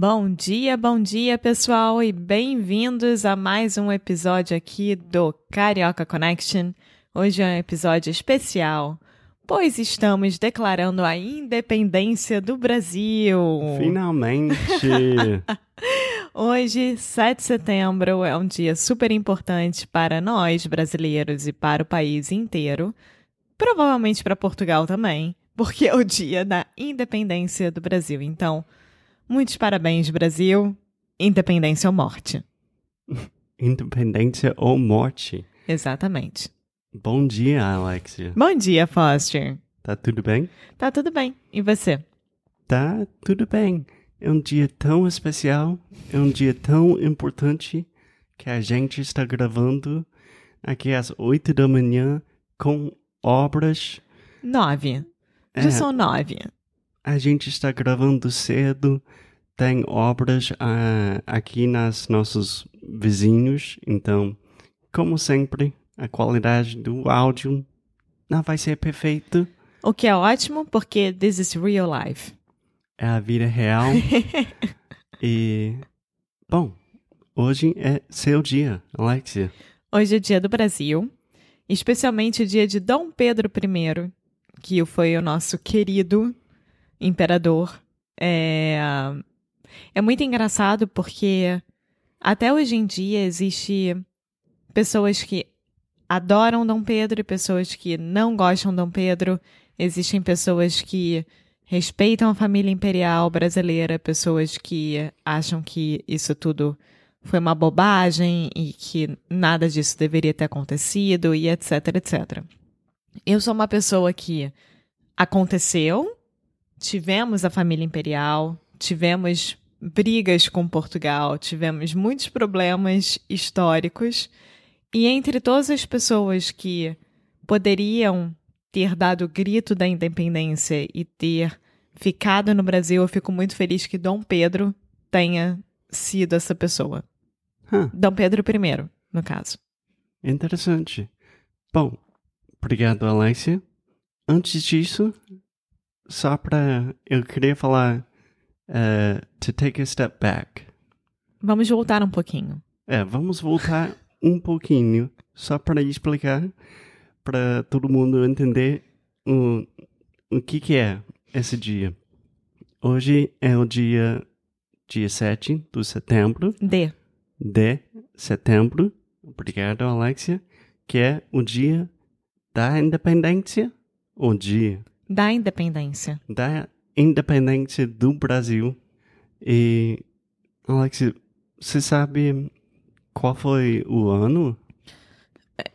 Bom dia, bom dia, pessoal, e bem-vindos a mais um episódio aqui do Carioca Connection. Hoje é um episódio especial, pois estamos declarando a independência do Brasil. Finalmente! Hoje, 7 de setembro, é um dia super importante para nós brasileiros e para o país inteiro. Provavelmente para Portugal também, porque é o dia da independência do Brasil. Então, muitos parabéns, Brasil. Independência ou morte. Independência ou morte? Exatamente. Bom dia, Alexia. Bom dia, Foster. Tá tudo bem? Tá tudo bem. E você? Tá tudo bem. É um dia tão especial, é um dia tão importante que a gente está gravando aqui às oito da manhã com obras. Nove. Já É. são nove. A gente está gravando cedo, tem obras ah, aqui nas nossos vizinhos, então, como sempre, a qualidade do áudio não vai ser perfeita. O que é ótimo, porque this is real life. É a vida real. e, bom, hoje é seu dia, Alexia. Hoje é dia do Brasil, especialmente o dia de Dom Pedro I, que foi o nosso querido imperador. É, é muito engraçado porque até hoje em dia existe pessoas que adoram Dom Pedro e pessoas que não gostam de Dom Pedro. Existem pessoas que respeitam a família imperial brasileira, pessoas que acham que isso tudo foi uma bobagem e que nada disso deveria ter acontecido e etc, etc. Eu sou uma pessoa que aconteceu, tivemos a família imperial, tivemos brigas com Portugal, tivemos muitos problemas históricos e entre todas as pessoas que poderiam ter dado o grito da independência e ter ficado no Brasil, eu fico muito feliz que Dom Pedro tenha sido essa pessoa. Huh, Dom Pedro I, no caso. interessante. Bom, obrigado, Alexia. Antes disso, só para. Eu queria falar. eh, to take a step back. Vamos voltar um pouquinho. É, vamos voltar um pouquinho, só para explicar, para todo mundo entender o, o que, que é esse dia. Hoje é o dia, dia 7 de setembro, D. de setembro, obrigado Alexia, que é o dia da independência, o dia Da independência. da independência do Brasil. E, Alexia, você sabe qual foi o ano?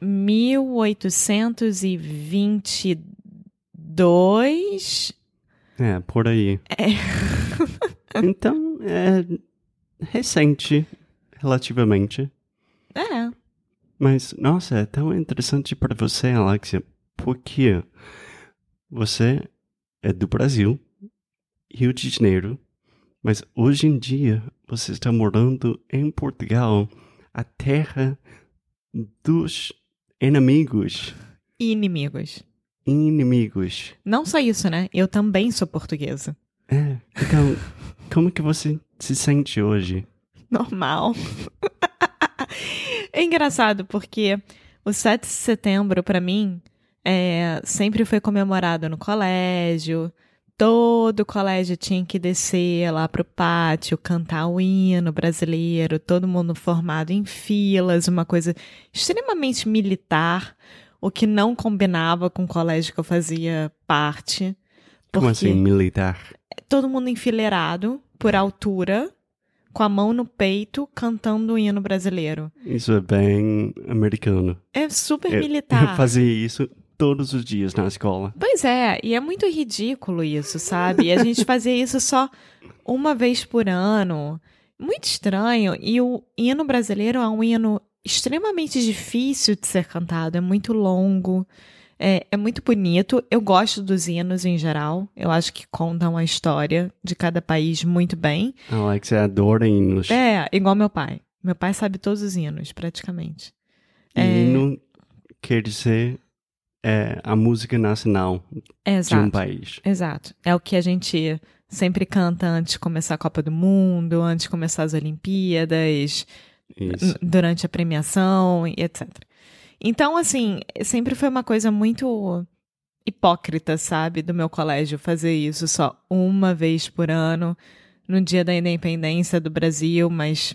1822. É, por aí. então, é recente, relativamente. É. Mas, nossa, é tão interessante para você, Alexia, porque você é do Brasil, Rio de Janeiro, mas hoje em dia você está morando em Portugal, a terra dos inimigos. Inimigos. Inimigos. Não só isso, né? Eu também sou portuguesa. É, então, como que você se sente hoje? Normal. é engraçado porque o 7 de setembro, pra mim, é, sempre foi comemorado no colégio. Todo colégio tinha que descer lá pro pátio, cantar o hino brasileiro, todo mundo formado em filas, uma coisa extremamente militar. o que não combinava com o colégio que eu fazia parte. Como assim, militar? Todo mundo enfileirado, por altura, com a mão no peito, cantando o hino brasileiro. Isso é bem americano. É super Eu- militar. Eu fazia isso todos os dias na escola. Pois é, e é muito ridículo isso, sabe? E a gente fazia isso só uma vez por ano. Muito estranho. E o hino brasileiro é um hino extremamente difícil de ser cantado, é muito longo, é, é muito bonito. Eu gosto dos hinos em geral, eu acho que contam a história de cada país muito bem. Alex, você adora hinos. É, igual meu pai. Meu pai sabe todos os hinos, praticamente. É. Hino quer dizer é, a música nacional de um Exato. país. Exato. É o que a gente sempre canta antes de começar a Copa do Mundo, antes de começar as Olimpíadas, Isso. durante a premiação e etc. Então, assim, sempre foi uma coisa muito hipócrita, sabe, do meu colégio fazer isso só uma vez por ano, no dia da independência do Brasil, mas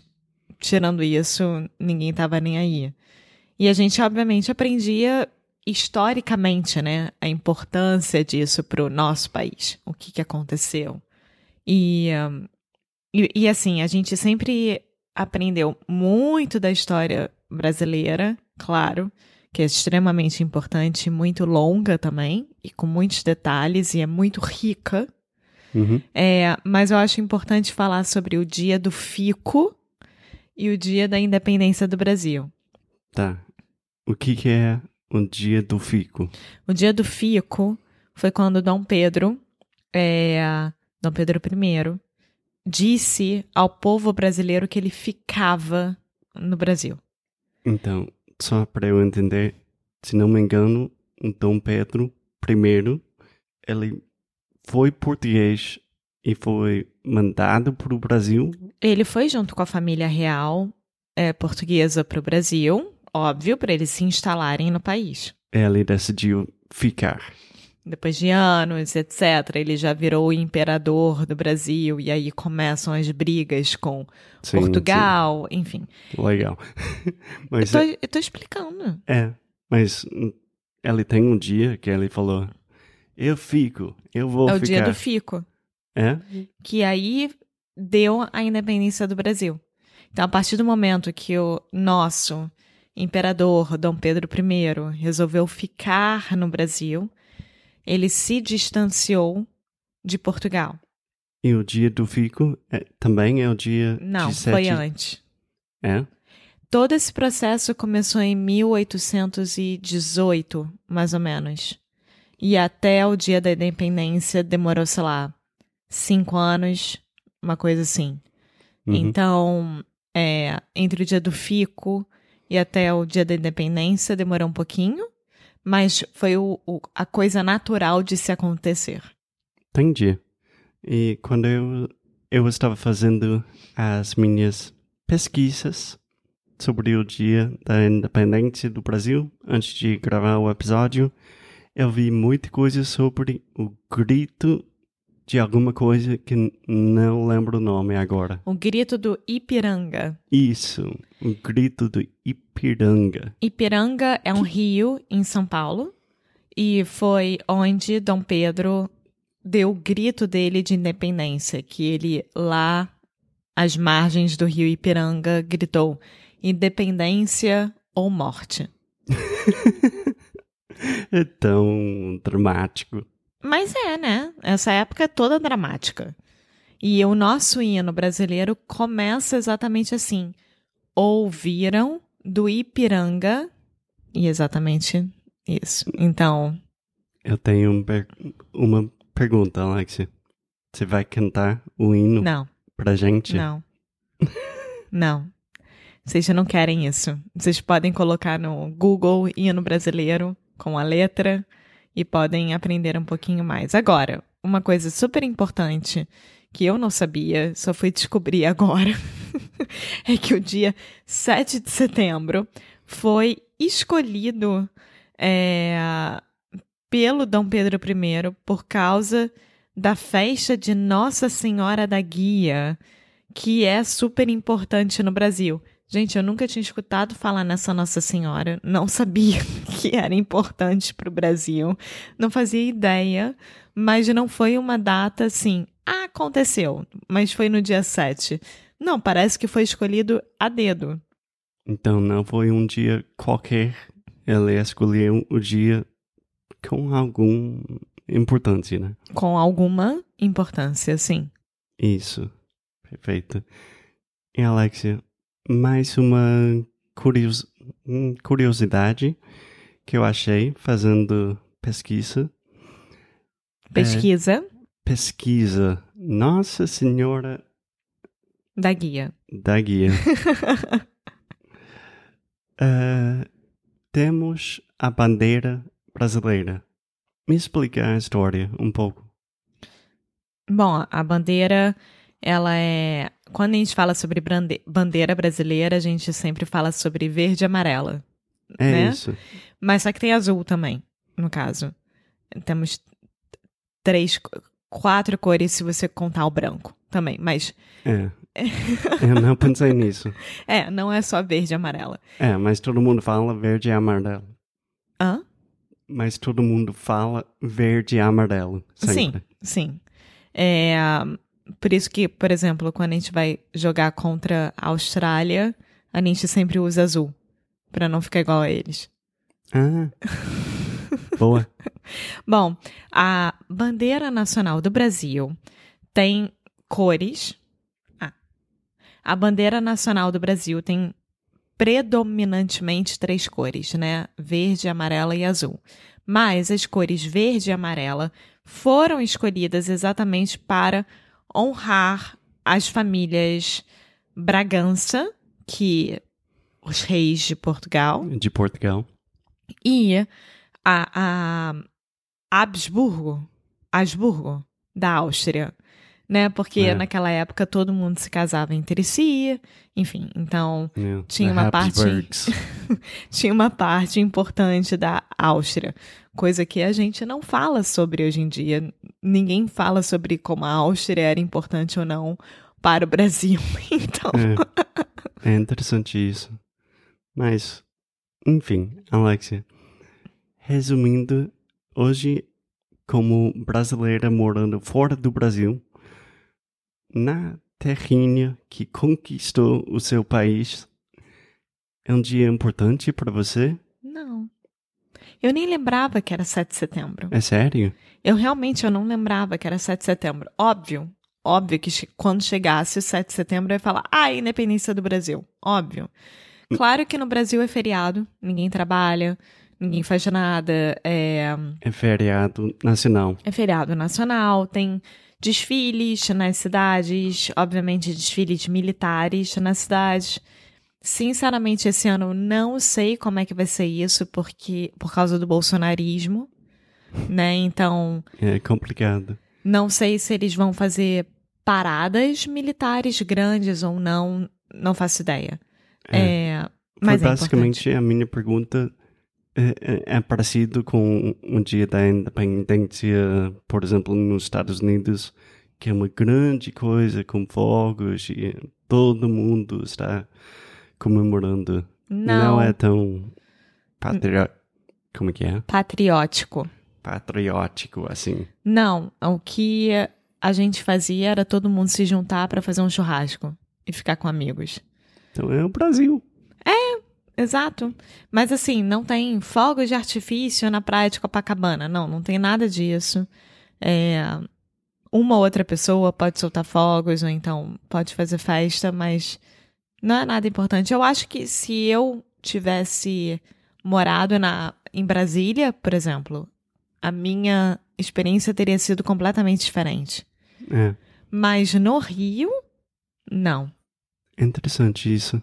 tirando isso, ninguém tava nem aí. E a gente, obviamente, aprendia historicamente, né, a importância disso para o nosso país, o que, que aconteceu. E, e, e, assim, a gente sempre aprendeu muito da história brasileira, claro, que é extremamente importante, muito longa também, e com muitos detalhes, e é muito rica. Uhum. É, mas eu acho importante falar sobre o dia do Fico e o dia da independência do Brasil. Tá. O que, que é o dia do fico? O dia do Fico foi quando Dom Pedro, é, Dom Pedro I, disse ao povo brasileiro que ele ficava no Brasil. Então, só para eu entender, se não me engano, Dom Pedro I, ele foi português e foi mandado para o Brasil. Ele foi junto com a família real é, portuguesa para o Brasil, óbvio, para eles se instalarem no país. Ele decidiu ficar. Depois de anos, etc., ele já virou o imperador do Brasil e aí começam as brigas com Sim, Portugal, enfim. sim. Legal. Mas Eu é, tô, eu tô explicando. é, mas ele tem um dia que ele falou: Eu fico, eu vou é o ficar. dia do Fico. É? que aí deu a independência do Brasil. Então, a partir do momento que o nosso imperador Dom Pedro I resolveu ficar no Brasil, ele se distanciou de Portugal. E o dia do fico é- também é o dia Não, foi antes. É? Todo esse processo começou em 1818, mais ou menos. E até o dia da independência demorou, sei lá, cinco anos, uma coisa assim. Uhum. Então, é, entre o dia do Fico e até o dia da independência demorou um pouquinho, mas foi o, o- a coisa natural de se acontecer. Entendi. E quando eu, eu estava fazendo as minhas pesquisas sobre o dia da independência do Brasil, antes de gravar o episódio, eu vi muita coisa sobre o grito de alguma coisa que não lembro o nome agora. O grito do Ipiranga. Isso, o grito do Ipiranga. Ipiranga é um rio em São Paulo e foi onde Dom Pedro deu o grito dele de independência, que ele lá às margens do rio Ipiranga gritou: independência ou morte. É tão dramático. Mas é, né? Essa época é toda dramática. E o nosso hino brasileiro começa exatamente assim. Ouviram do Ipiranga. E exatamente isso. Então, Eu tenho um per- uma pergunta, Alexia. Você vai cantar o hino não, pra gente? não. Não. Vocês já não querem isso. Vocês podem colocar no Google hino brasileiro com a letra e podem aprender um pouquinho mais. Agora, uma coisa super importante que eu não sabia, só fui descobrir agora, é que o dia 7 de setembro foi escolhido é, pelo Dom Pedro I por causa da festa de Nossa Senhora da Guia, que é super importante no Brasil. Gente, eu nunca tinha escutado falar nessa Nossa Senhora, não sabia que era importante para o Brasil, não fazia ideia, mas não foi uma data assim, ah, aconteceu, mas foi no dia 7. Não, parece que foi escolhido a dedo. Então não foi um dia qualquer, ela escolheu o dia com alguma importância, né? Com alguma importância, sim. Isso, perfeito. E Alexia, mais uma curios... hum, curiosidade que eu achei fazendo pesquisa. Pesquisa Pesquisa Nossa Senhora da guia. da Guia. Eh, temos a bandeira brasileira. Me explica a história um pouco. Bom, a bandeira, ela é. Quando a gente fala sobre bandeira brasileira, a gente sempre fala sobre verde e amarela. É Né? isso. Mas só que tem azul também, no caso. Temos três, quatro cores se você contar o branco também. Mas É. eu não pensei nisso. é, não é só verde e amarela. É, mas todo mundo fala verde e amarelo. Hã? Mas todo mundo fala verde e amarelo. Sempre. Sim, sim. É, por isso que, por exemplo, quando a gente vai jogar contra a Austrália, a gente sempre usa azul. Pra não ficar igual a eles. Ah. Boa. Bom, a bandeira nacional do Brasil tem cores. Ah, a bandeira nacional do Brasil tem predominantemente três cores, né? Verde, amarela e azul. Mas as cores verde e amarela foram escolhidas exatamente para honrar as famílias Bragança, que os reis de Portugal, De Portugal. e a, a Habsburgo, Habsburgo da Áustria, né? Porque É. naquela época todo mundo se casava entre si, enfim, então Yeah. Tinha uma parte- tinha uma parte importante da Áustria, coisa que a gente não fala sobre hoje em dia. Ninguém fala sobre como a Áustria era importante ou não para o Brasil. Então, É. é interessante isso. Mas, enfim, Alexia. Resumindo, hoje, como brasileira morando fora do Brasil, na terrinha que conquistou o seu país, é um dia importante para você? não. Eu nem lembrava que era 7 de setembro. É sério? Eu realmente eu não lembrava que era 7 de setembro. Óbvio, óbvio que quando chegasse o 7 de setembro eu ia falar, ah, independência do Brasil. Óbvio. Claro que no Brasil é feriado, ninguém trabalha, ninguém faz nada, é, É feriado nacional. é feriado nacional, tem desfiles nas cidades, obviamente desfiles militares nas cidades. Sinceramente, esse ano não sei como é que vai ser isso, porque por causa do bolsonarismo, né? Então, É complicado. não sei se eles vão fazer paradas militares grandes ou não, não faço ideia. É, Foi mas é basicamente a minha pergunta. É, é, é parecido com o dia da independência, por exemplo, nos Estados Unidos, que é uma grande coisa com fogos e todo mundo está comemorando. Não, é tão patri... como que é? patriótico. Patriótico assim. Não, o que a gente fazia era todo mundo se juntar para fazer um churrasco e ficar com amigos. Então é o Brasil. Exato. Mas assim, não tem fogos de artifício na praia de Copacabana. Não, não tem nada disso. É, uma outra pessoa pode soltar fogos ou então pode fazer festa, mas não é nada importante. Eu acho que se eu tivesse morado na, em Brasília, por exemplo, a minha experiência teria sido completamente diferente. É. Mas no Rio, não. É Interessante isso.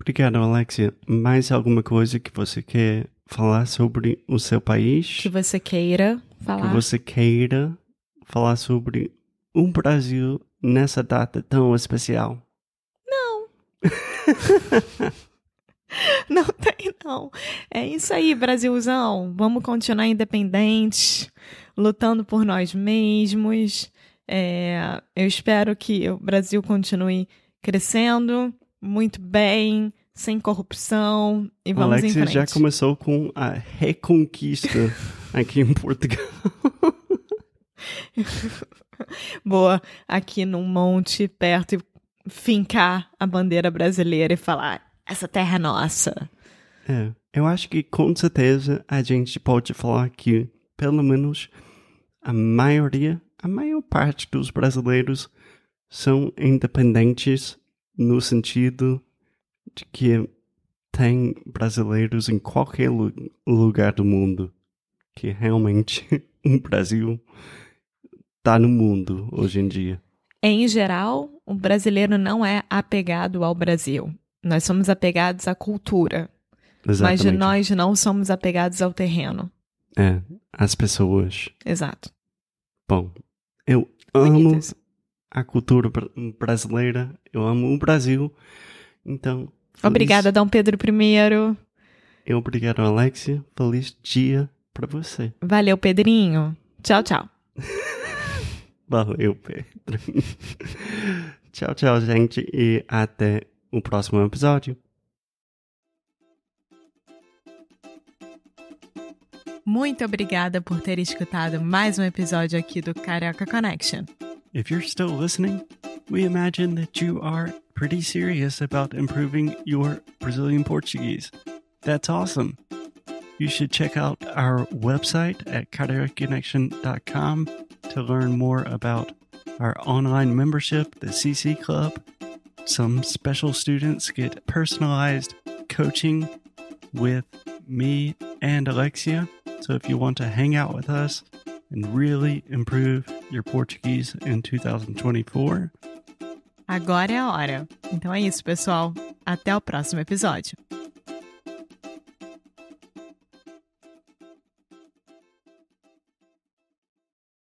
Obrigado, Alexia. Mais alguma coisa que você quer falar sobre o seu país? Que você queira que falar. você queira falar sobre o Brasil nessa data tão especial? Não tem, não. É isso aí, Brasilzão. Vamos continuar independentes, lutando por nós mesmos. É, eu espero que o Brasil continue crescendo, muito bem, sem corrupção e vamos Alexia em frente. já começou com a reconquista aqui em Portugal. Boa, aqui num monte perto e fincar a bandeira brasileira e falar: essa terra é nossa. É, eu acho que com certeza a gente pode falar que pelo menos a maioria, a maior parte dos brasileiros são independentes no sentido de que tem brasileiros em qualquer lu- lugar do mundo que realmente o Brasil tá no mundo hoje em dia. Em geral, o brasileiro não é apegado ao Brasil. Nós somos apegados à cultura, mas Exatamente. nós não somos apegados ao terreno. É, as pessoas. Exato. Bom, eu amo a cultura bra- brasileira, eu amo o Brasil, então. feliz- Obrigada, Dom Pedro I. E obrigado, Alexia. Feliz dia pra você. Valeu, Pedrinho. Tchau, tchau. Valeu, Pedro. Tchau, tchau, gente, e até o próximo episódio. Muito obrigada por ter escutado mais um episódio aqui do Carioca Connection. If you're still listening, we imagine that you are pretty serious about improving your Brazilian Portuguese. That's awesome. You should check out our website at cariocaconnection.com to learn more about our online membership, the CC Club. Some special students get personalized coaching with me and Alexia. So if you want to hang out with us and really improve your Portuguese in 2024, Agora é a hora. Então é isso, pessoal. Até o próximo episódio.